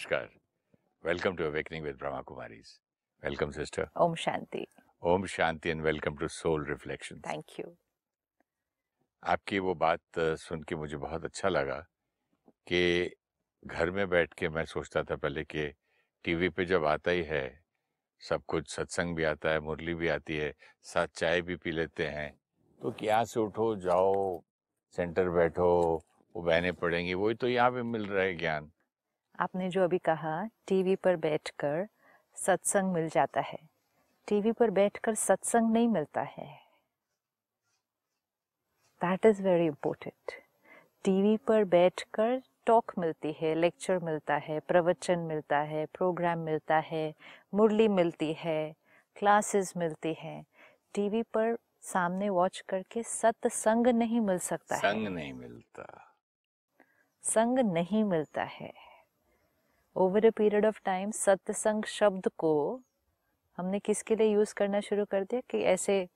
Namaskar. Welcome to Awakening with Brahma Kumaris. Welcome, sister. Om Shanti. Om Shanti and welcome to Soul Reflections. Thank you. आपकी वो बात सुन के मुझे बहुत अच्छा लगा कि घर में बैठ के मैं सोचता था पहले कि टीवी पे जब आता ही है सब कुछ सत्संग भी आता है मुरली भी आती है साथ चाय भी पी लेते हैं तो यहाँ से उठो जाओ सेंटर बैठो वो बहने पढ़ेंगी वही तो यहाँ पे मिल रहा है ज्ञान आपने जो अभी कहा टीवी पर बैठकर सत्संग मिल जाता है। टीवी पर बैठकर सत्संग नहीं मिलता है। That is very important TV पर बैठकर टॉक मिलती है लेक्चर मिलता है प्रवचन मिलता है प्रोग्राम मिलता है मुरली मिलती है क्लासेस मिलती हैं। टीवी पर सामने वॉच करके सत्संग नहीं मिल सकता संग है। संग नहीं मिलता। संग नहीं मिलता है। Over a period of time सत्संग शब्द को हमने किसके लिए यूज़ करना शुरू कर दिया? कि ऐसे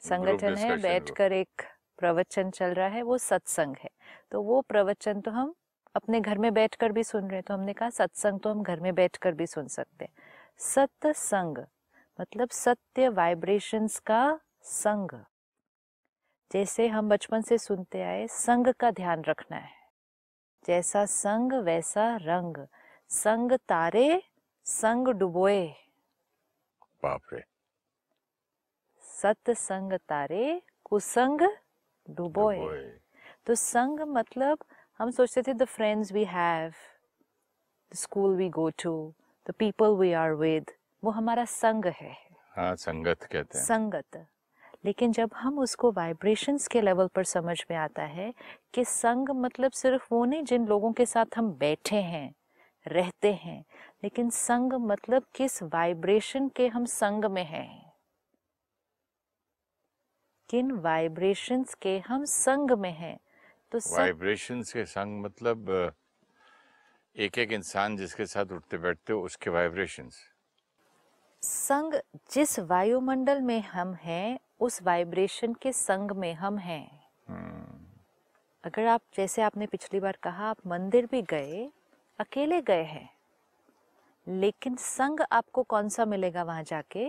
संगठन है बैठकर एक प्रवचन चल रहा है वो सत्संग है। तो वो प्रवचन तो हम अपने घर में बैठकर भी सुन रहे हैं। तो हमने कहा सत्संग तो हम घर में बैठकर भी सुन सकते हैं। सत्संग मतलब सत्य वाइब्रेशंस का संग। जैसे हम बचपन से सुनते आए संग का ध्यान रखना है। जैसा संग वैसा रंग। संग तारे संग डुबोए। बाप रे सत्संग तारे कुसंग डुबोए। तो संग मतलब हम सोचते थे the friends we have the school we go to the people we are with वो हमारा संग है। हाँ संगत कहते हैं। संगत। लेकिन जब हम उसको वाइब्रेशंस के लेवल पर समझ में आता है कि संग मतलब सिर्फ़ वो नहीं जिन लोगों के साथ हम बैठे हैं रहते हैं। लेकिन संग मतलब किस वाइब्रेशन के हम संग में हैं? किन वाइब्रेशंस के हम संग में हैं? तो वाइब्रेशंस के संग मतलब एक एक इंसान जिसके साथ उठते बैठते हो उसके वाइब्रेशंस। संग जिस वायुमंडल में हम हैं उस वाइब्रेशन के संग में हम हैं। अगर आप जैसे आपने पिछली बार कहा आप मंदिर भी गए अकेले गए हैं। लेकिन संग आपको कौन सा मिलेगा वहाँ जाके?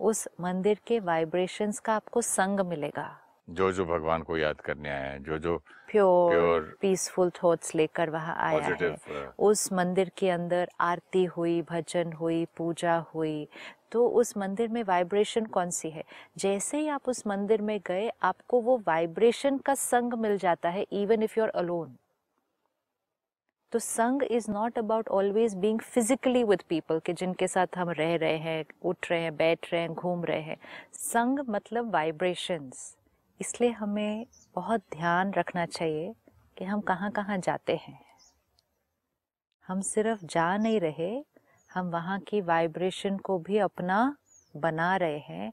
उस मंदिर के वाइब्रेशंस का आपको संग मिलेगा। जो जो भगवान को याद करने आए हैं जो जो प्योर पीसफुल थॉट्स लेकर वहाँ आया है। पॉजिटिव उस मंदिर के अंदर आरती हुई भजन हुई पूजा हुई तो उस मंदिर में वाइब्रेशन कौन सी है? जैसे ही आप उस मंदिर में गए आपको वो वाइब्रेशन का संग मिल जाता है even if you are alone तो संग is not about always being physically with people कि जिनके साथ हम रह रहे हैं, उठ रहे हैं, बैठ रहे हैं, घूम रहे हैं। संग मतलब वाइब्रेशंस इसलिए हमें बहुत ध्यान रखना चाहिए कि हम कहाँ कहाँ जाते हैं। हम सिर्फ़ जा नहीं रहे, हम वहाँ की वाइब्रेशन को भी अपना बना रहे हैं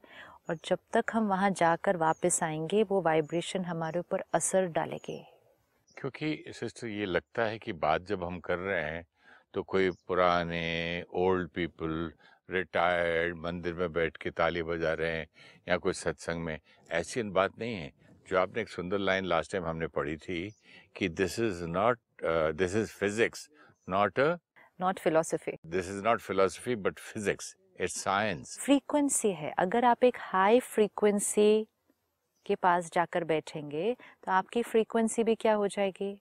और जब तक हम वहाँ जाकर वापस आएँगे, वो वाइब्रेशन हमारे ऊपर असर डालेंगे। क्योंकि सिस्टर ये लगता है कि बात जब हम कर रहे हैं तो कोई पुराने ओल्ड पीपल रिटायर्ड मंदिर में बैठ के ताली बजा रहे हैं या कोई सत्संग में ऐसी बात नहीं है। जो आपने एक सुंदर लाइन लास्ट टाइम हमने पढ़ी थी कि this is not this is physics not not philosophy this is not philosophy but physics it's science frequency है। अगर आप एक हाई फ्रीक्वेंसी के पास जाकर बैठेंगे तो आपकी फ्रीक्वेंसी भी क्या हो जाएगी?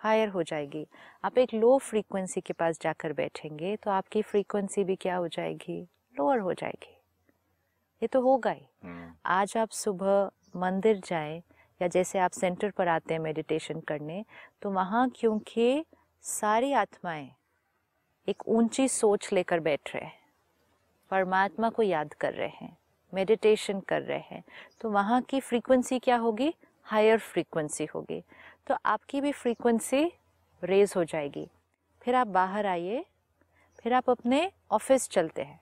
हायर हो जाएगी। आप एक लो फ्रीक्वेंसी के पास जाकर बैठेंगे तो आपकी फ्रीक्वेंसी भी क्या हो जाएगी? लोअर हो जाएगी। ये तो होगा ही। आज आप सुबह मंदिर जाएँ या जैसे आप सेंटर पर आते हैं मेडिटेशन करने तो वहाँ क्योंकि सारी आत्माएँ एक ऊँची सोच लेकर बैठ रहे हैं। परमात्मा को याद कर रहे हैं। मेडिटेशन कर रहे हैं तो वहाँ की फ्रीक्वेंसी क्या होगी? हायर फ्रीक्वेंसी होगी। तो आपकी भी फ्रीक्वेंसी रेज हो जाएगी। फिर आप बाहर आइए, फिर आप अपने ऑफ़िस चलते हैं।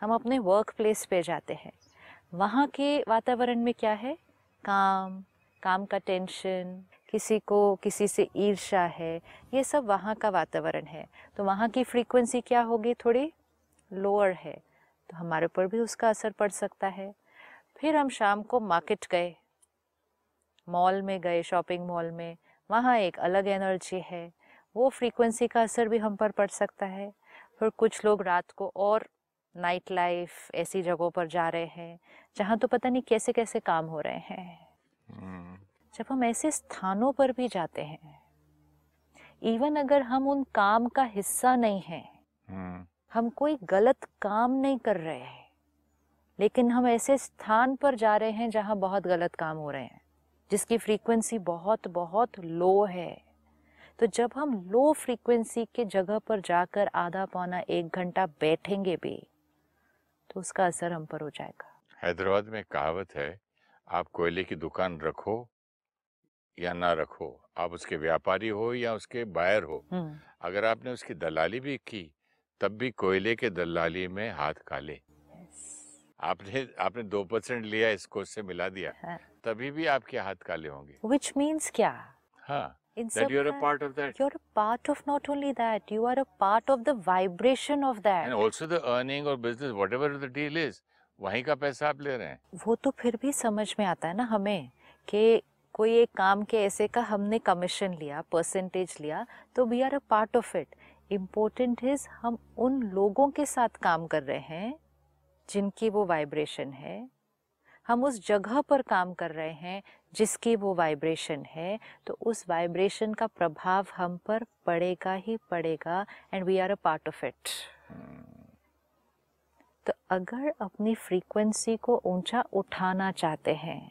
हम अपने वर्क प्लेस पे जाते हैं। वहाँ के वातावरण में क्या है? काम काम का टेंशन किसी को, किसी से ईर्ष्या है, ये सब वहाँ का वातावरण है। तो वहाँ की फ्रीक्वेंसी क्या होगी? थोड़ी लोअर है। तो हमारे ऊपर भी उसका असर पड़ सकता है। फिर हम शाम को मार्केट गए। मॉल में गए शॉपिंग मॉल में। वहाँ एक अलग एनर्जी है। वो फ्रीक्वेंसी का असर भी हम पर पड़ सकता है। फिर कुछ लोग रात को और नाइट लाइफ ऐसी जगहों पर जा रहे हैं जहाँ तो पता नहीं कैसे कैसे काम हो रहे हैं। हम्म, जब हम ऐसे स्थानों पर भी जाते हैं इवन अगर हम उन काम का हिस्सा नहीं हैं हम्म, हम कोई गलत काम नहीं कर रहे हैं लेकिन हम ऐसे स्थान पर जा रहे हैं जहाँ बहुत गलत काम हो रहे हैं जिसकी फ्रीक्वेंसी बहुत बहुत लो है। तो जब हम लो फ्रीक्वेंसी के जगह पर जाकर आधा पौना एक घंटा बैठेंगे भी तो उसका असर हम पर हो जाएगा। हैदराबाद में कहावत है आप कोयले की दुकान रखो या ना रखो आप उसके व्यापारी हो या उसके बायर हो। हम्म। अगर आपने उसकी दलाली भी की तब भी कोयले के दलाली में हाथ काले। आपने आपने दो परसेंट लिया इसको से मिला दिया। हाँ. तभी भी आपके हाथ काले होंगे। विच मीन्स क्या? Vibration of that also turning और बिज़नेस डील इज़ वही का पैसा आप ले रहे हैं। वो तो फिर भी समझ में आता है ना हमें कि कोई एक काम के ऐसे का हमने कमीशन लिया परसेंटेज लिया तो we are a part of it important is हम उन लोगों के साथ काम कर रहे हैं जिनकी वो वाइब्रेशन है। हम उस जगह पर काम कर रहे हैं जिसकी वो वाइब्रेशन है। तो उस वाइब्रेशन का प्रभाव हम पर पड़ेगा ही पड़ेगा and we are a part of it तो अगर अपनी फ्रीक्वेंसी को ऊँचा उठाना चाहते हैं,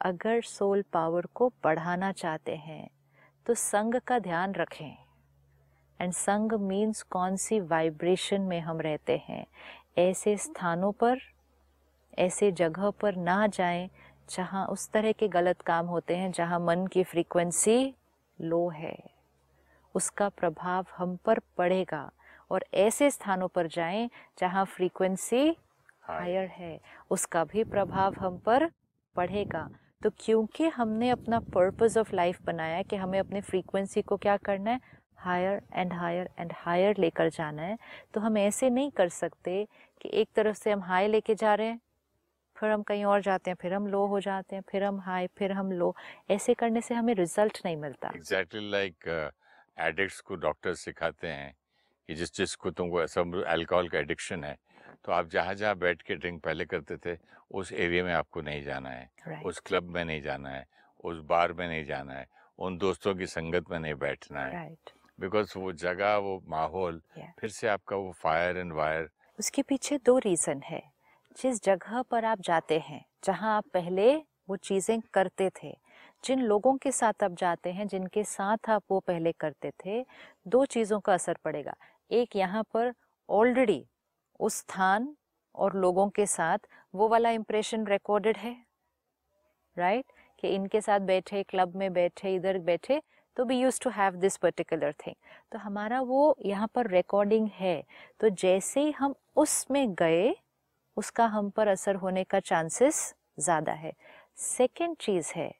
अगर सोल पावर को बढ़ाना चाहते हैं तो संग का ध्यान रखें। एंड संग मीन्स कौन सी वाइब्रेशन में हम रहते हैं। ऐसे स्थानों पर ऐसे जगह पर ना जाएँ जहाँ उस तरह के गलत काम होते हैं जहाँ मन की फ्रीक्वेंसी लो है। उसका प्रभाव हम पर पड़ेगा और ऐसे स्थानों पर जाएँ जहाँ फ्रीक्वेंसी हायर है। उसका भी प्रभाव हम पर पड़ेगा। तो क्योंकि हमने अपना पर्पस ऑफ़ लाइफ बनाया है कि हमें अपने फ्रीक्वेंसी को क्या करना है? Higher and higher and higher लेकर जाना है। तो हम ऐसे नहीं कर सकते कि एक तरफ़ से हम हाई लेके जा रहे हैं, फिर हम कहीं और जाते हैं, फिर हम लो हो जाते हैं, फिर हम हाई फिर हम लो ऐसे करने से हमें रिज़ल्ट नहीं मिलता। एग्जैक्टली लाइक एडिक्ट्स को डॉक्टर सिखाते हैं कि जिस जिस को तुमको सब अल्कोहल का एडिक्शन है तो आप जहाँ जहाँ बैठ के ड्रिंक पहले करते थे उस एरिया में आपको नहीं जाना है राइट। उस क्लब में नहीं जाना है उस बार में नहीं जाना है उन दोस्तों की संगत में नहीं बैठना है। बिकॉज़ वो जगह वो माहौल Yeah. फिर से आपका वो फायर एंड वायर उसके पीछे दो रीज़न है। जिस जगह पर आप जाते हैं जहाँ आप पहले वो चीज़ें करते थे जिन लोगों के साथ आप जाते हैं जिनके साथ आप वो पहले करते थे दो चीज़ों का असर पड़ेगा। एक यहाँ पर ऑलरेडी उस स्थान और लोगों के साथ वो वाला इम्प्रेशन रिकॉर्डेड है राइट right? कि इनके साथ बैठे क्लब में बैठे, इधर बैठे तो we use to have this particular thing तो हमारा वो यहाँ पर रिकॉर्डिंग है तो जैसे ही हम उसमें गए, उसका हम पर असर होने का चांसेस ज़्यादा है। सेकेंड चीज़ है,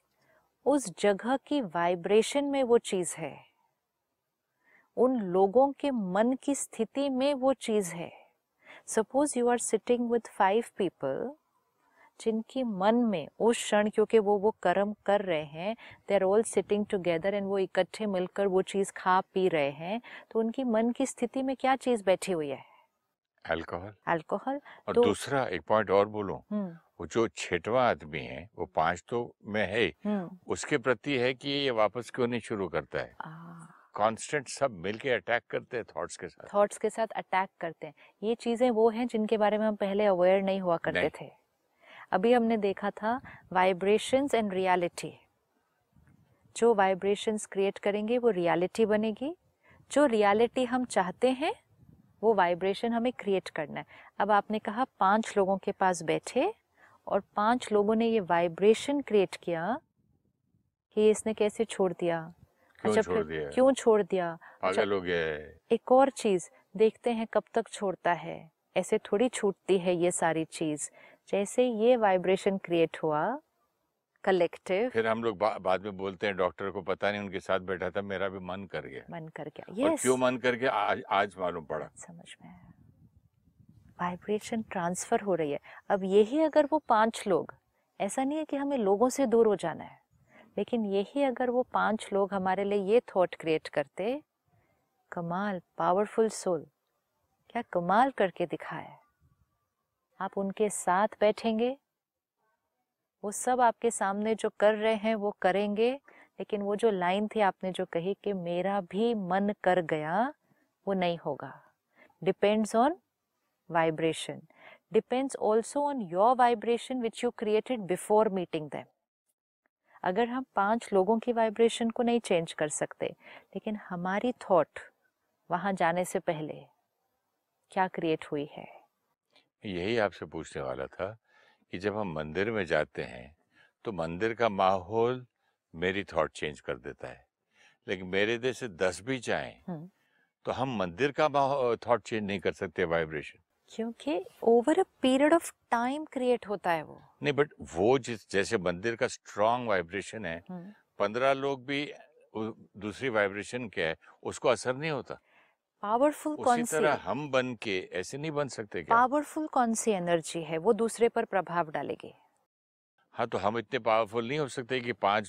उस जगह की वाइब्रेशन में वो चीज़ है। उन लोगों के मन की स्थिति में वो चीज़ है। Suppose you are sitting with five people जिनकी मन में उस क्षण क्योंकि वो वो कर्म कर रहे हैं they are all sitting together and वो इकट्ठे मिलकर वो चीज़ खा पी रहे हैं तो उनकी मन की स्थिति में क्या चीज़ बैठी हुई है? अल्कोहल अल्कोहल और तो- दूसरा एक पॉइंट और बोलूँ हम्म। वो जो छठवा आदमी है वो पाँच तो में है हम्म। उसके प्रति है कि ये वापस क्यों नहीं शुरू करता है? कांस्टेंट सब मिलके अटैक करते हैं थॉट्स के साथ। थॉट्स के साथ अटैक करते हैं। ये चीज़ें वो हैं जिनके बारे में हम पहले अवेयर नहीं हुआ करते नहीं। थे। अभी हमने देखा था वाइब्रेशंस एंड रियलिटी जो वाइब्रेशंस क्रिएट करेंगे वो रियलिटी बनेगी। जो रियलिटी हम चाहते हैं वो वाइब्रेशन हमें क्रिएट करना है। अब आपने कहा पाँच लोगों के पास बैठे और पाँच लोगों ने ये वाइब्रेशन क्रिएट किया। कि इसने कैसे छोड़ दिया? क्यों अच्छा छोड़ दिया? क्यों छोड़ दिया? अच्छा पागल हो गया है। एक और चीज़ देखते हैं कब तक छोड़ता है। ऐसे थोड़ी छूटती है ये सारी चीज़। जैसे ये वाइब्रेशन क्रिएट हुआ कलेक्टिव फिर हम लोग बा, बाद में बोलते हैं डॉक्टर को पता नहीं उनके साथ बैठा था मेरा भी मन कर गया। मन कर गया। और यस क्यों मन कर गया? आज आज मालूम पड़ा। समझ में वाइब्रेशन ट्रांसफ़र हो रही है। अब यही अगर वो पाँच लोग ऐसा नहीं है कि हमें लोगों से दूर हो जाना है। लेकिन यही अगर वो पाँच लोग हमारे लिए ये थॉट क्रिएट करते, कमाल पावरफुल सोल क्या कमाल करके दिखाया। आप उनके साथ बैठेंगे, वो सब आपके सामने जो कर रहे हैं वो करेंगे, लेकिन वो जो लाइन थी आपने जो कही कि मेरा भी मन कर गया, वो नहीं होगा। Depends on vibration depends also on your vibration which you created before meeting them अगर हम पाँच लोगों की वाइब्रेशन को नहीं चेंज कर सकते लेकिन हमारी थॉट वहाँ जाने से पहले क्या क्रिएट हुई है? यही आपसे पूछने वाला था कि जब हम मंदिर में जाते हैं तो मंदिर का माहौल मेरी थॉट चेंज कर देता है। लेकिन मेरे देश से दस भी जाएँ हम्म। तो हम मंदिर का थॉट चेंज नहीं कर सकते वाइब्रेशन क्योंकि over a period of time create होता है वो। नहीं बट वो जिस जैसे मंदिर का स्ट्रॉन्ग वाइब्रेशन है हम्म। पंद्रह लोग भी दूसरी वाइब्रेशन के है उसको असर नहीं होता। पावरफुल कौन उसी सी तरह हम बन के ऐसे नहीं बन सकते पावरफुल कौन सी एनर्जी है? वो दूसरे पर प्रभाव डालेगी। हाँ तो हम इतने पावरफुल नहीं हो सकते कि पाँच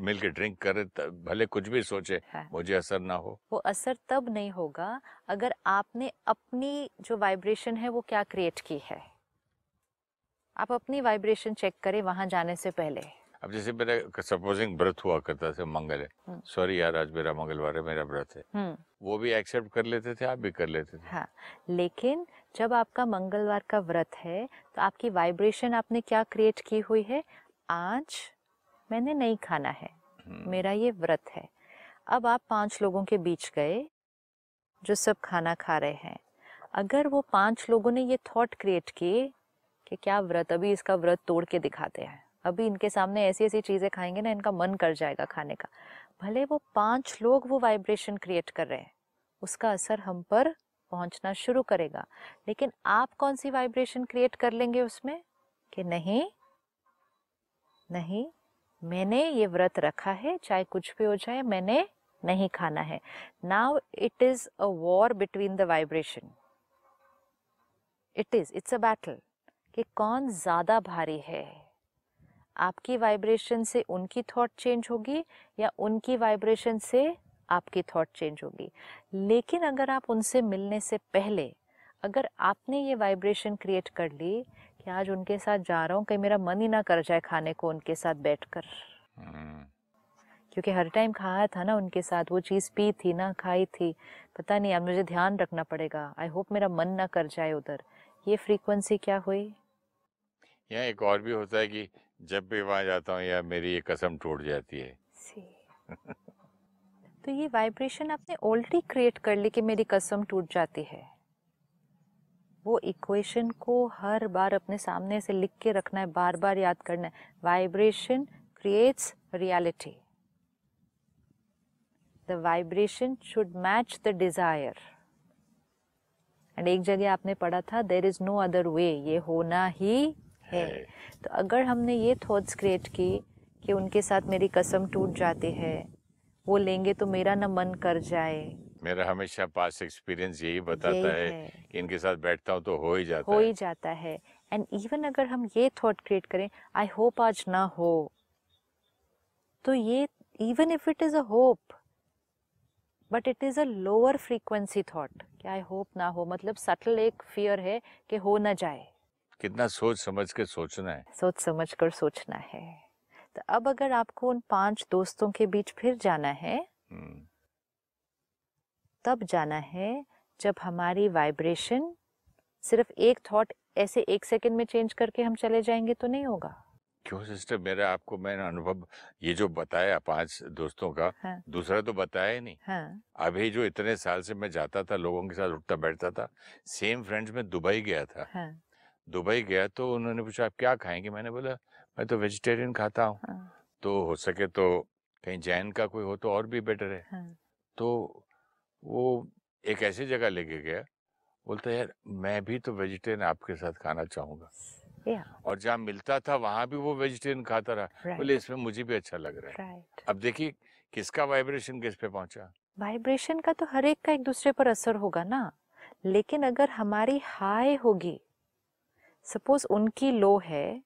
मिल के ड्रिंक करें भले कुछ भी सोचे है। मुझे असर ना हो। वो असर तब नहीं होगा अगर आपने अपनी जो वाइब्रेशन है वो क्या क्रिएट की है। आप अपनी वाइब्रेशन चेक करें वहाँ जाने से पहले। अब जैसे मेरा सपोजिंग व्रत हुआ करता था मंगल है हम्म। सॉरी यार आज मेरा मंगलवार है मेरा व्रत है। हम्म। वो भी एक्सेप्ट कर लेते थे आप भी कर लेते थे। हाँ लेकिन जब आपका मंगलवार का व्रत है तो आपकी वाइब्रेशन आपने क्या क्रिएट की हुई है? आज मैंने नहीं खाना है। हम्म, मेरा ये व्रत है। अब आप पाँच लोगों के बीच गए जो सब खाना खा रहे हैं। अगर वो पाँच लोगों ने ये थॉट क्रिएट की कि क्या व्रत अभी इसका व्रत तोड़ के दिखाते हैं। अभी इनके सामने ऐसी ऐसी चीज़ें खाएँगे ना इनका मन कर जाएगा खाने का। भले वो पाँच लोग वो वाइब्रेशन क्रिएट कर रहे हैं उसका असर हम पर पहुँचना शुरू करेगा। लेकिन आप कौन सी वाइब्रेशन क्रिएट कर लेंगे उसमें? कि नहीं नहीं, मैंने ये व्रत रखा है, चाहे कुछ भी हो जाए, मैंने नहीं खाना है। Now it is a war between the vibration it is it's a battle कि कौन ज़्यादा भारी है? आपकी वाइब्रेशन से उनकी थॉट चेंज होगी या उनकी वाइब्रेशन से आपकी थॉट चेंज होगी। लेकिन अगर आप उनसे मिलने से पहले अगर आपने ये वाइब्रेशन क्रिएट कर ली कि आज उनके साथ जा रहा हूँ कहीं मेरा मन ही ना कर जाए खाने को उनके साथ बैठ कर क्योंकि हर टाइम खाया था ना उनके साथ वो चीज़ पी थी ना खाई थी पता नहीं अब मुझे ध्यान रखना पड़ेगा। आई होप मेरा मन ना कर जाए उधर। ये फ्रीक्वेंसी क्या हुई? यहाँ एक और भी होता है कि जब भी वहाँ जाता हूँ या मेरी ये कसम टूट जाती है। सी तो ये वाइब्रेशन आपने ऑलरेडी क्रिएट कर ली कि मेरी कसम टूट जाती है। वो इक्वेशन को हर बार अपने सामने से लिख के रखना है बार बार याद करना है। Vibration creates reality the vibration should match the desire and एक जगह आपने पढ़ा था there is no other way ये होना ही है। है। तो अगर हमने ये थॉट्स क्रिएट की कि उनके साथ मेरी कसम टूट जाती है वो लेंगे तो मेरा ना मन कर जाए। मेरा हमेशा पास एक्सपीरियंस यही बताता यही है है। कि इनके साथ बैठता हूँ तो हो ही जाता हो है। ही जाता है। एंड इवन अगर हम ये थॉट क्रिएट करें आई होप आज ना हो। तो ये even if it is a hope but it is a lower frequency thought कि आई होप ना हो। मतलब सटल एक फियर है कि हो ना जाए। कितना सोच समझ के सोचना है। सोच समझ कर सोचना है। तो अब अगर आपको उन पाँच दोस्तों के बीच फिर जाना है हम्म, तब जाना है जब हमारी वाइब्रेशन सिर्फ़ एक थॉट ऐसे एक सेकंड में चेंज करके हम चले जाएँगे तो नहीं होगा। क्यों सिस्टर मेरा आपको मैंने अनुभव ये जो बताया पाँच दोस्तों का हाँ। दूसरा तो बताया ही नहीं। हाँ। अभी जो इतने साल से मैं जाता था लोगों के साथ उठता बैठता था सेम फ्रेंड्स में दुबई गया था। हाँ। दुबई गया तो उन्होंने पूछा आप क्या खाएँगे? मैंने बोला मैं तो वेजिटेरियन खाता हूँ। हाँ। तो हो सके तो कहीं जैन का कोई हो तो और भी बेटर है। हाँ। तो वो एक ऐसी जगह लेके गया बोलता यार मैं भी तो वेजिटेरियन आपके साथ खाना चाहूँगा। और जहाँ मिलता था वहाँ भी वो वेजिटेरियन खाता रहा। बोले इसमें मुझे भी अच्छा लग रहा है। अब देखिए किसका वाइब्रेशन किस पे पहुँचा? वाइब्रेशन का तो हर एक का एक दूसरे पर असर होगा ना। लेकिन अगर हमारी हाई होगी सपोज़ उनकी लो है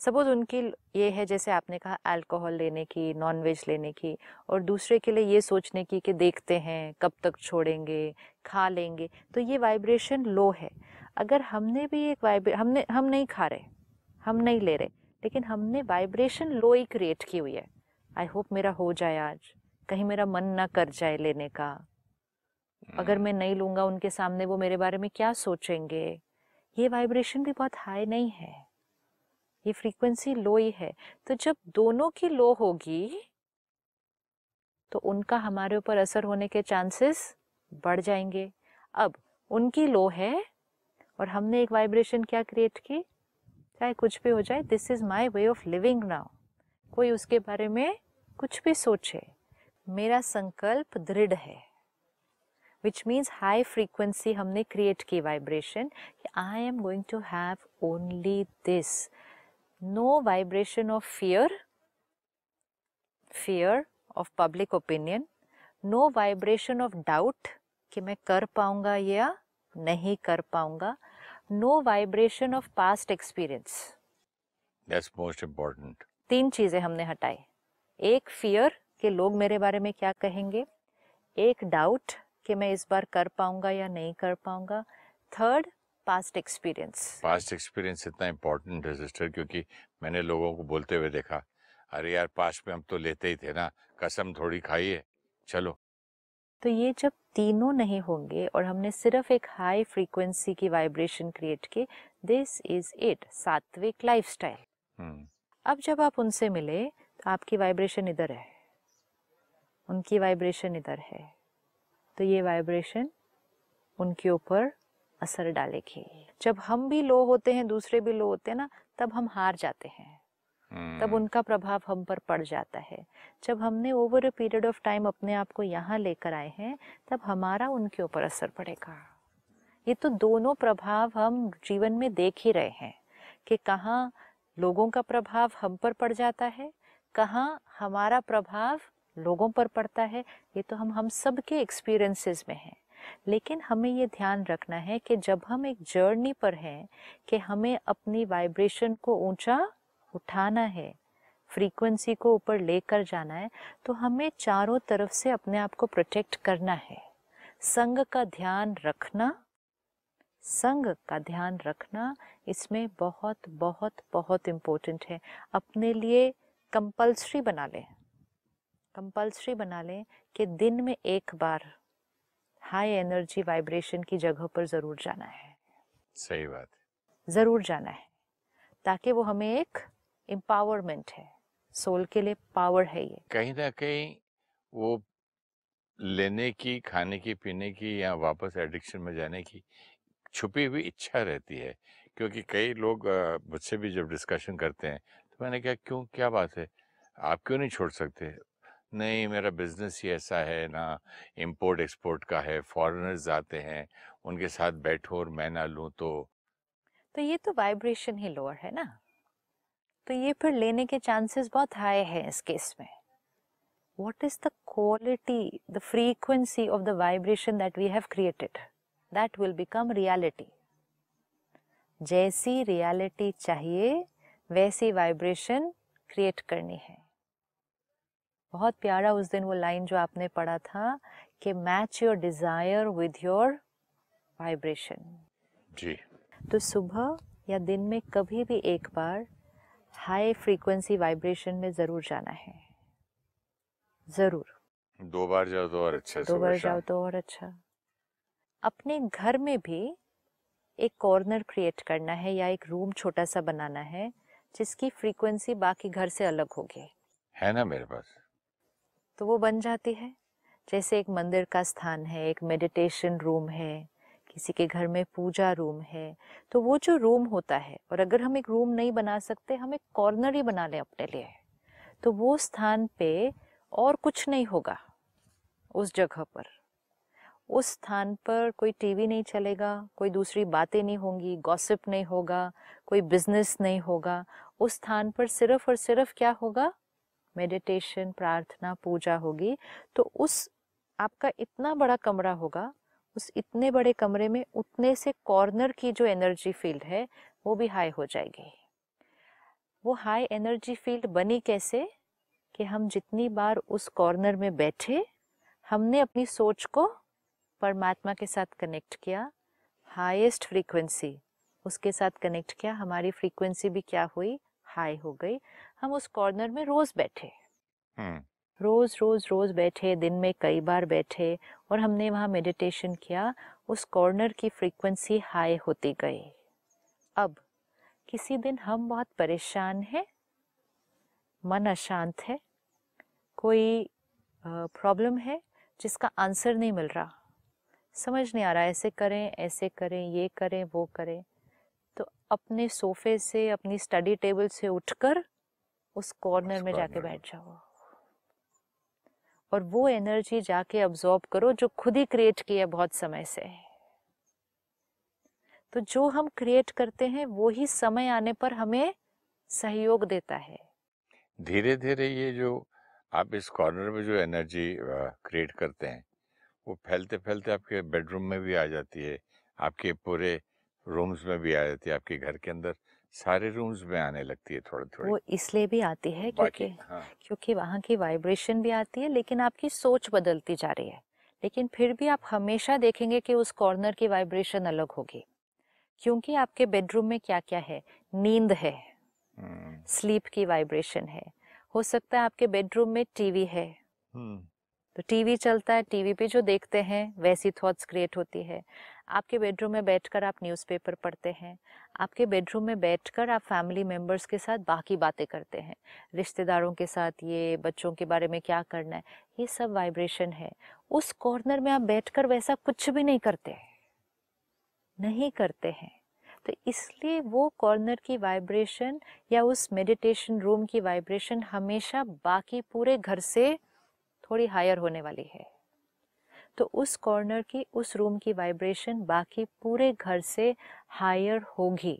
सपोज़ उनकी ये है जैसे आपने कहा अल्कोहल लेने की नॉनवेज लेने की और दूसरे के लिए ये सोचने की कि देखते हैं कब तक छोड़ेंगे खा लेंगे तो ये वाइब्रेशन लो है। अगर हमने भी एक वाइब्रे हमने हम नहीं खा रहे हम नहीं ले रहे लेकिन हमने वाइब्रेशन लो ही क्रिएट की हुई है। आई होप मेरा हो जाए आज कहीं मेरा मन ना कर जाए लेने का। अगर हम्म, मैं नहीं लूँगा उनके सामने वो मेरे बारे में क्या सोचेंगे? ये वाइब्रेशन भी बहुत हाई नहीं है। ये फ्रीक्वेंसी लो ही है। तो जब दोनों की लो होगी तो उनका हमारे ऊपर असर होने के चांसेस बढ़ जाएँगे। अब उनकी लो है और हमने एक वाइब्रेशन क्या क्रिएट की? चाहे कुछ भी हो जाए this is my way of living now कोई उसके बारे में कुछ भी सोचे। मेरा संकल्प दृढ़ है। विच मीन्स हाई फ्रीक्वेंसी हमने क्रिएट की vibration I am going to have only this no vibration of fear fear of public opinion no vibration of doubt कि मैं कर पाऊँगा या नहीं कर पाऊँगा. No vibration of past experience that's most important तीन चीज़ें हमने हटाई. एक फियर कि लोग मेरे बारे में क्या कहेंगे. एक डाउट कि मैं इस बार कर पाऊँगा या नहीं कर पाऊँगा. Third past experience past experience इतना इम्पोर्टेंट है सिस्टर क्योंकि मैंने लोगों को बोलते हुए देखा अरे यार पास्ट में हम तो लेते ही थे ना कसम थोड़ी खाई है चलो. तो ये जब तीनों नहीं होंगे और हमने सिर्फ़ एक हाई फ्रीक्वेंसी की वाइब्रेशन क्रिएट की दिस इज़ इट सात्विक लाइफस्टाइल हम्म, अब जब आप उनसे मिले तो आपकी वाइब्रेशन इधर है। उनकी वाइब्रेशन इधर है। तो ये वाइब्रेशन उनके ऊपर असर डालेगी। जब हम भी लो होते हैं दूसरे भी लो होते हैं ना तब हम हार जाते हैं। तब हम्म, उनका प्रभाव हम पर पड़ जाता है। जब हमने over a period of time अपने आप को यहाँ लेकर आए हैं तब हमारा उनके ऊपर असर पड़ेगा। ये तो दोनों प्रभाव हम जीवन में देख ही रहे हैं कि कहाँ लोगों का प्रभाव हम पर पड़ जाता है कहाँ हमारा प्रभाव लोगों पर पड़ता है। ये तो हम हम सब के एक्सपीरियंसेस में हैं। लेकिन हमें ये ध्यान रखना है कि जब हम एक जर्नी पर हैं कि हमें अपनी वाइब्रेशन को ऊँचा उठाना है, फ्रीक्वेंसी को ऊपर लेकर जाना है तो हमें चारों तरफ़ से अपने आप को प्रोटेक्ट करना है। संग का ध्यान रखना, संग का ध्यान रखना इसमें बहुत बहुत बहुत इम्पोर्टेंट है। अपने लिए कंपल्सरी बना लें। कंपल्सरी बना लें कि दिन में एक बार हाई एनर्जी वाइब्रेशन की जगह पर ज़रूर जाना है। सही बात है। ज़रूर जाना है ताकि वो हमें एक एम्पावरमेंट है। सोल के लिए पावर है ये। कहीं ना कहीं वो लेने की खाने की पीने की या वापस एडिक्शन में जाने की छुपी हुई इच्छा रहती है क्योंकि कई लोग मुझसे भी जब डिस्कशन करते हैं तो मैंने कहा क्यों? क्या बात है? आप क्यों नहीं छोड़ सकते? नहीं, मेरा बिज़नेस ही ऐसा है ना इंपोर्ट एक्सपोर्ट का है, फॉरेनर्स आते हैं, उनके साथ बैठो और मैं ना लूँ तो तो ये तो वाइब्रेशन ही लोअर है ना? तो ये फिर लेने के चांसेस बहुत हाई है इस केस में। What is the quality, the frequency of the vibration that we have created? That will become reality. जैसी रियलिटी चाहिए, वैसी वाइब्रेशन क्रिएट करनी है। बहुत प्यारा उस दिन वो लाइन जो आपने पढ़ा था कि match your desire with your vibration जी। तो सुबह या दिन में कभी भी एक बार हाई फ्रीक्वेंसी वाइब्रेशन में ज़रूर जाना है। ज़रूर। दो बार जाओ तो और अच्छा दो बार जाओ तो और अच्छा। अपने घर में भी एक कॉर्नर क्रिएट करना है या एक रूम छोटा सा बनाना है जिसकी फ्रीक्वेंसी बाकी घर से अलग होगी। है ना मेरे पास? तो वो बन जाती है। जैसे एक मंदिर का स्थान है, एक मेडिटेशन रूम है, किसी के घर में पूजा रूम है तो वो जो रूम होता है, और अगर हम एक रूम नहीं बना सकते, हम एक कॉर्नर ही बना लें अपने लिए तो वो स्थान पे और कुछ नहीं होगा उस जगह पर। उस स्थान पर कोई टीवी नहीं चलेगा, कोई दूसरी बातें नहीं होंगी गॉसिप नहीं होगा, कोई बिज़नेस नहीं होगा। उस स्थान पर सिर्फ़ और सिर्फ़ क्या होगा? मेडिटेशन प्रार्थना, पूजा होगी तो उस आपका इतना बड़ा कमरा होगा, उस इतने बड़े कमरे में उतने से कॉर्नर की जो एनर्जी फ़ील्ड है, वो भी हाई हो जाएगी। वो हाई एनर्जी फ़ील्ड बनी कैसे? कि हम जितनी बार उस कॉर्नर में बैठे, हमने अपनी सोच को परमात्मा के साथ कनेक्ट किया हाईएस्ट फ्रीक्वेंसी उसके साथ कनेक्ट किया, हमारी फ्रीक्वेंसी भी क्या हुई? हाई हो गई हम उस कॉर्नर में रोज बैठे। रोज रोज रोज बैठे दिन में कई बार बैठे और हमने वहाँ मेडिटेशन किया उस कॉर्नर की फ्रीक्वेंसी हाई होती गई। अब किसी दिन हम बहुत परेशान हैं? मन अशांत है? कोई प्रॉब्लम है जिसका आंसर नहीं मिल रहा? समझ नहीं आ रहा ऐसे करें ऐसे करें ये करें वो करें। अपने सोफे से अपनी स्टडी टेबल से उठकर उस कॉर्नर में जाके बैठ जाओ। और वो एनर्जी जाके अब्जॉर्ब करो जो खुद ही क्रिएट की है बहुत समय से। तो जो हम क्रिएट करते हैं वो ही समय आने पर हमें सहयोग देता है। धीरे धीरे ये जो आप इस कॉर्नर में जो एनर्जी क्रिएट करते हैं वो फैलते फैलते आपके बेडरूम में भी आ जाती है आपके पूरे रूम्स में भी आ जाती है आपके घर के अंदर सारे रूम्स में आने लगती है थोड़ी थोड़ी वो इसलिए भी आती है क्योंकि हाँ। क्योंकि वहाँ की वाइब्रेशन भी आती है लेकिन आपकी सोच बदलती जा रही है। लेकिन फिर भी आप हमेशा देखेंगे कि उस कॉर्नर की वाइब्रेशन अलग होगी। क्योंकि आपके बेडरूम में क्या क्या है? नींद है। हम्म, स्लीप की वाइब्रेशन है। हो सकता है आपके बेडरूम में टीवी है। हम्म, तो टीवी चलता है टीवी पे जो देखते हैं वैसी थॉट्स क्रिएट होती है। आपके बेडरूम में बैठकर आप न्यूज़पेपर पढ़ते हैं, आपके बेडरूम में बैठकर आप फैमिली मेंबर्स के साथ बाकी बातें करते हैं, रिश्तेदारों के साथ ये, बच्चों के बारे में क्या करना है, ये सब वाइब्रेशन है। उस कॉर्नर में आप बैठकर वैसा कुछ भी नहीं करते नहीं करते हैं। तो इसलिए वो कॉर्नर की वाइब्रेशन या उस मेडिटेशन रूम की वाइब्रेशन हमेशा बाकी पूरे घर से थोड़ी हायर होने वाली है। तो उस कॉर्नर की उस रूम की वाइब्रेशन बाकी पूरे घर से हायर होगी।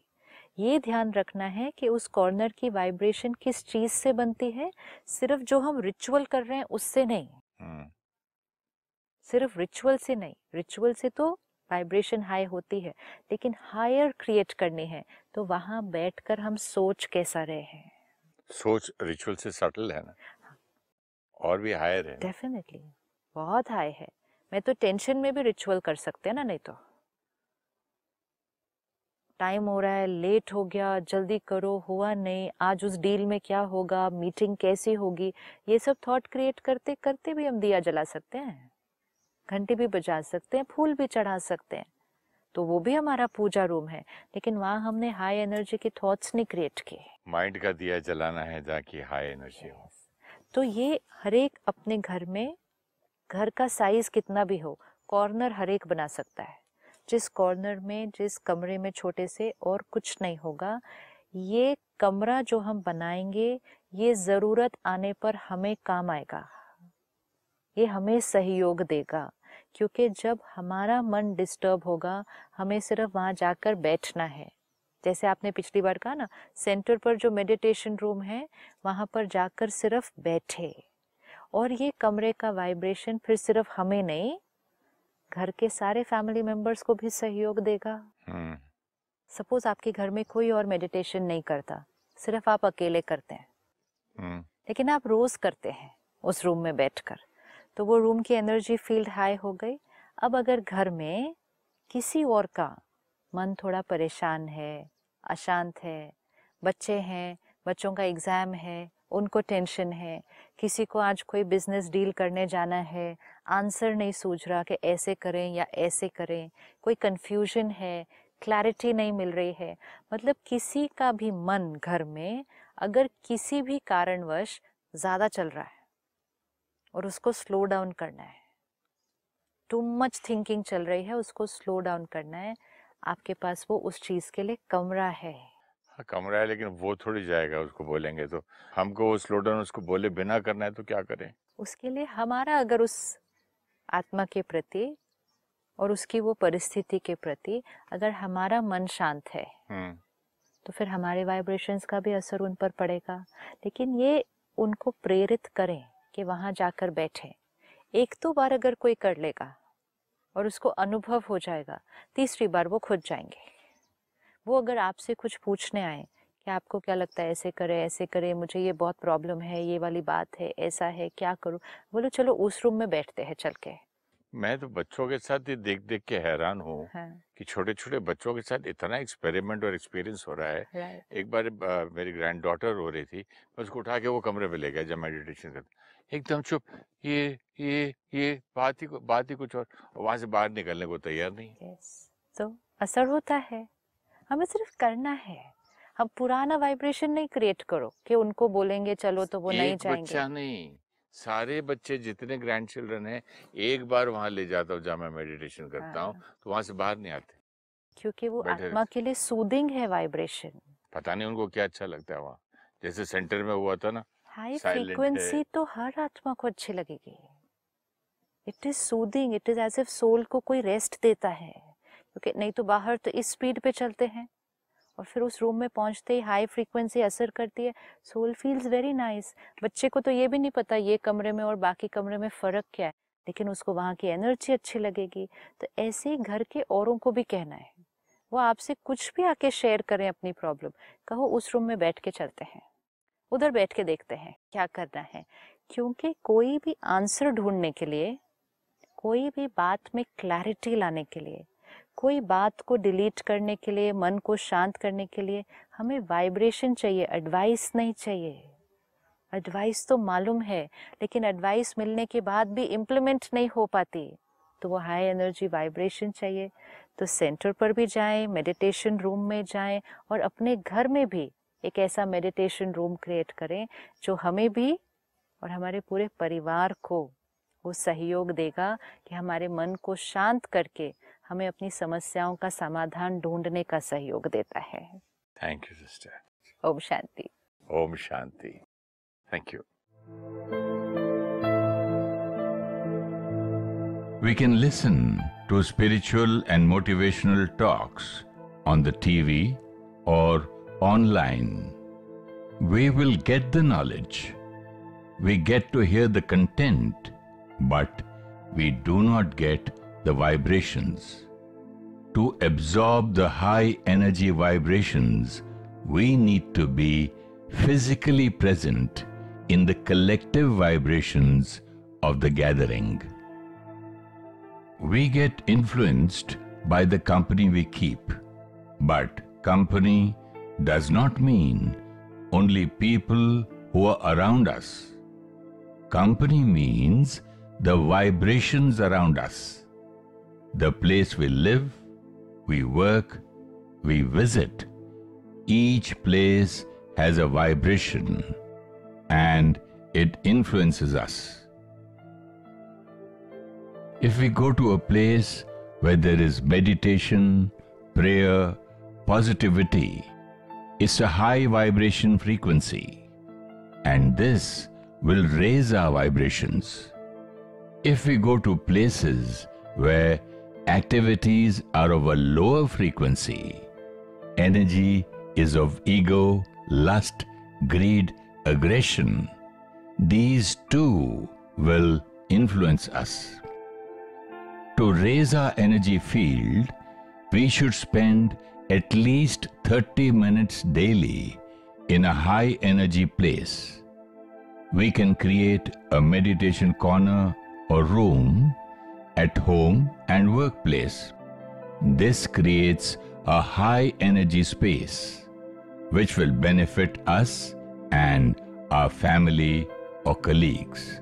ये ध्यान रखना है कि उस कॉर्नर की वाइब्रेशन किस चीज़ से बनती है? सिर्फ़ जो हम रिचुअल कर रहे हैं उससे नहीं। हम्म, सिर्फ़ रिचुअल से नहीं। रिचुअल से तो वाइब्रेशन हाई होती है लेकिन हायर क्रिएट करनी है तो वहाँ बैठकर हम सोच कैसा रहे हैं। सोच रिचुअल से सटल है ना? और भी हायर है डेफिनेटली बहुत हाई है। मैं तो टेंशन में भी रिचुअल कर सकते हैं ना नहीं तो। टाइम हो रहा है लेट हो गया जल्दी करो हुआ नहीं आज उस डील में क्या होगा मीटिंग कैसी होगी ये सब थॉट क्रिएट करते करते भी हम दिया जला सकते हैं। घंटी भी बजा सकते हैं फूल भी चढ़ा सकते हैं। तो वो भी हमारा पूजा रूम है लेकिन वहाँ हमने हाई एनर्जी के थॉट्स नहीं क्रिएट किए। माइंड का दिया जलाना है जहाँ की हाई एनर्जी हो। तो ये हर एक अपने घर में घर का साइज़ कितना भी हो कॉर्नर हर एक बना सकता है। जिस कॉर्नर में, जिस कमरे में छोटे से और कुछ नहीं होगा, ये कमरा जो हम बनाएँगे, ये ज़रूरत आने पर हमें काम आएगा। ये हमें सहयोग देगा, क्योंकि जब हमारा मन डिस्टर्ब होगा, हमें सिर्फ़ वहाँ जाकर बैठना है। जैसे आपने पिछली बार कहा ना सेंटर पर जो मेडिटेशन रूम है, वहाँ पर जाकर सिर्फ़ बैठे। और ये कमरे का वाइब्रेशन फिर सिर्फ़ हमें नहीं घर के सारे फैमिली मेंबर्स को भी सहयोग देगा। हम्म, सपोज़ आपके घर में कोई और मेडिटेशन नहीं करता सिर्फ़ आप अकेले करते हैं। हम्म, लेकिन आप रोज करते हैं उस रूम में बैठकर। तो वो रूम की एनर्जी फ़ील्ड हाई हो गई। अब अगर घर में किसी और का मन थोड़ा परेशान है अशांत है बच्चे हैं बच्चों का एग्ज़ाम है उनको टेंशन है। किसी को आज कोई बिज़नेस डील करने जाना है, आंसर नहीं सूझ रहा कि ऐसे करें या ऐसे करें। कोई कंफ्यूजन है, क्लैरिटी नहीं मिल रही है। मतलब किसी का भी मन घर में अगर किसी भी कारणवश ज़्यादा चल रहा है और उसको स्लो डाउन करना है टू मच थिंकिंग चल रही है, उसको स्लो डाउन करना है, आपके पास वो उस चीज़ के लिए कमरा है। हाँ कमरा है लेकिन वो थोड़ी जाएगा उसको बोलेंगे तो। हमको वो स्लो डाउन उसको बोले बिना करना है तो क्या करें? उसके लिए हमारा अगर उस आत्मा के प्रति और उसकी वो परिस्थिति के प्रति अगर हमारा मन शांत है हम्म, तो फिर हमारे वाइब्रेशंस का भी असर उन पर पड़ेगा। लेकिन ये उनको प्रेरित करें कि वहाँ जाकर बैठे। एक दो बार अगर कोई कर लेगा और उसको अनुभव हो जाएगा तीसरी बार वो खुद जाएँगे। वो अगर आपसे कुछ पूछने आए कि आपको क्या लगता है ऐसे करे ऐसे करे मुझे ये बहुत प्रॉब्लम है ये वाली बात है ऐसा है क्या करूँ? बोलो चलो उस रूम में बैठते हैं चल के। मैं तो बच्चों के साथ ही देख देख के हैरान हूँ हाँ। कि छोटे छोटे बच्चों के साथ इतना एक्सपेरिमेंट और एक्सपीरियंस हो रहा है। एक बार मेरी ग्रैंड डॉटर हो रही थी मैं उसको उठा के वो कमरे में ले गया जब मेडिटेशन करता एकदम चुप ये ये ये बात ही बात ही कुछ और वहाँ से बाहर निकलने को तैयार नहीं तो असर होता है। हमें सिर्फ़ करना है। हम पुराना वाइब्रेशन नहीं क्रिएट करो कि उनको बोलेंगे चलो तो वो नहीं जाएँगे। बच्चा नहीं सारे बच्चे जितने ग्रैंड चिल्ड्रन हैं एक बार वहाँ ले जाता हूँ जहाँ मैं मेडिटेशन करता हूँ हाँ, तो वहाँ से बाहर नहीं आते। क्योंकि वो आत्मा के लिए सूदिंग है वाइब्रेशन पता नहीं उनको क्या अच्छा लगता है वहाँ। जैसे सेंटर में हुआ था ना हाई फ्रीक्वेंसी तो हर आत्मा को अच्छी लगेगी। It is soothing it is as if soul को कोई रेस्ट देता है। क्योंकि नहीं तो बाहर तो इस स्पीड पे चलते हैं। और फिर उस रूम में पहुँचते ही हाई फ्रीक्वेंसी असर करती है। सोल फील्स वेरी नाइस बच्चे को तो ये भी नहीं पता ये कमरे में और बाकी कमरे में फ़र्क क्या है। लेकिन उसको वहाँ की एनर्जी अच्छी लगेगी। तो ऐसे ही घर के औरों को भी कहना है। वो आपसे कुछ भी आके शेयर करें अपनी प्रॉब्लम कहो उस रूम में बैठ के चलते हैं। उधर बैठ के देखते हैं क्या करना है। क्योंकि कोई भी आंसर ढूँढने के लिए, कोई भी बात में क्लैरिटी लाने के लिए कोई बात को डिलीट करने के लिए, मन को शांत करने के लिए हमें वाइब्रेशन चाहिए एडवाइस नहीं चाहिए। एडवाइस तो मालूम है, लेकिन एडवाइस मिलने के बाद भी इम्प्लीमेंट नहीं हो पाती। तो वो हाई एनर्जी वाइब्रेशन चाहिए। तो सेंटर पर भी जाएँ मेडिटेशन रूम में जाएँ और अपने घर में भी एक ऐसा मेडिटेशन रूम क्रिएट करें जो हमें भी और हमारे पूरे परिवार को वो सहयोग देगा कि हमारे मन को शांत करके हमें अपनी समस्याओं का समाधान ढूँढने का सहयोग देता है। थैंक यू सिस्टर ओम शांति। ओम शांति। Thank you we can listen to spiritual and motivational talks on the TV और online we will get the knowledge we get to hear the content but we do not get the vibrations. To absorb the high energy vibrations, we need to be physically present in the collective vibrations of the gathering. We get influenced by the company we keep. But company does not mean only people who are around us. Company means the vibrations around us. The place we live, we work, we visit. Each place has a vibration and it influences us. If we go to a place where there is meditation, prayer, positivity, it's a high vibration frequency. And this will raise our vibrations. If we go to places where activities are of a lower frequency, energy is of ego, lust, greed, aggression, these too will influence us. To raise our energy field, we should spend at least 30 minutes daily in a high energy place. We can create a meditation corner or room at home and workplace. This creates a high energy space which will benefit us and our family or colleagues.